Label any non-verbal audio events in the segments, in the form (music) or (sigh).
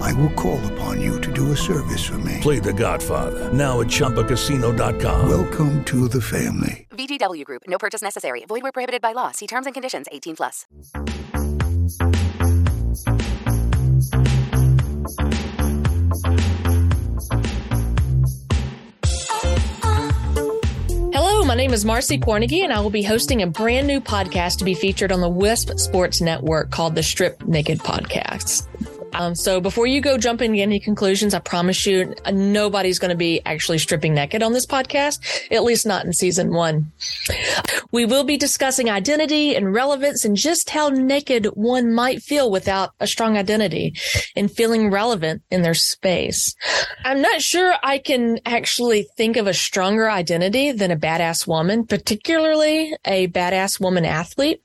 I will call upon you to do a service for me. Play The Godfather now at ChumbaCasino.com. Welcome to the family. VGW Group. No purchase necessary. Void where prohibited by law. See terms and conditions. 18 plus. Hello, my name is Marcy Cornegie, and I will be hosting a brand new podcast to be featured on the Wisp Sports Network called the Strip Naked Podcast. Um, so before you go jumping any conclusions, I promise you nobody's going to be actually stripping naked on this podcast, at least not in season one. We will be discussing identity and relevance and just how naked one might feel without a strong identity and feeling relevant in their space. I'm not sure I can actually think of a stronger identity than a badass woman, particularly a badass woman athlete.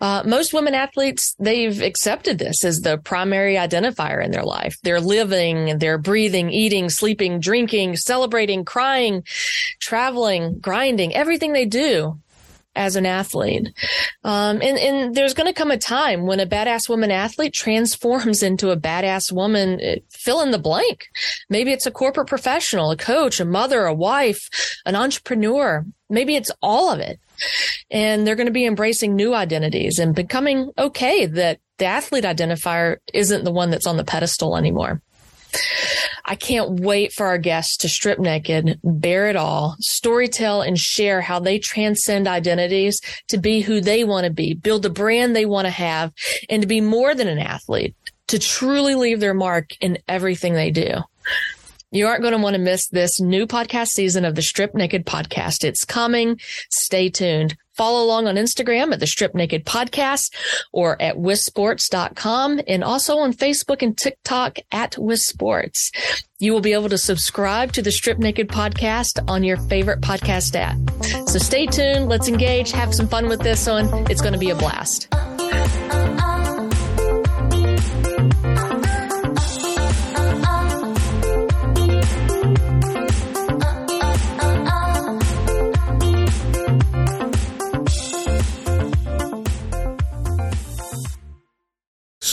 Uh, most women athletes, they've accepted this as the primary identifier in their life. They're living, they're breathing, eating, sleeping, drinking, celebrating, crying, traveling, grinding, everything they do as an athlete. Um, and, and there's going to come a time when a badass woman athlete transforms (laughs) into a badass woman, eh, fill in the blank. Maybe it's a corporate professional, a coach, a mother, a wife, an entrepreneur. Maybe it's all of it. And they're going to be embracing new identities and becoming okay that the athlete identifier isn't the one that's on the pedestal anymore. I can't wait for our guests to strip naked, bare it all, storytell and share how they transcend identities to be who they want to be, build the brand they want to have, and to be more than an athlete, to truly leave their mark in everything they do. You aren't going to want to miss this new podcast season of the Strip Naked Podcast. It's coming. Stay tuned. Follow along on Instagram at the Strip Naked Podcast or at wispsports.com and also on Facebook and TikTok at wispsports. You will be able to subscribe to the Strip Naked Podcast on your favorite podcast app. So stay tuned. Let's engage. Have some fun with this one. It's going to be a blast. Uh, uh, uh.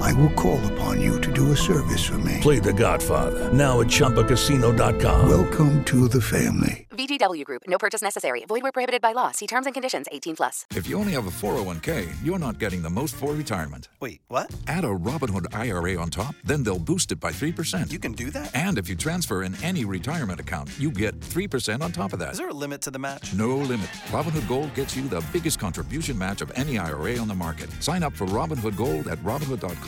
I will call upon you to do a service for me. Play The Godfather now at ChumbaCasino.com. Welcome to the family. VGW Group. No purchase necessary. Void where prohibited by law. See terms and conditions. 18 plus. If you only have a 401k, you're not getting the most for retirement. Wait, what? Add a Robinhood IRA on top, then they'll boost it by 3%. You can do that? And if you transfer in any retirement account, you get 3% on top of that. Is there a limit to the match? No limit. Robinhood Gold gets you the biggest contribution match of any IRA on the market. Sign up for Robinhood Gold at Robinhood.com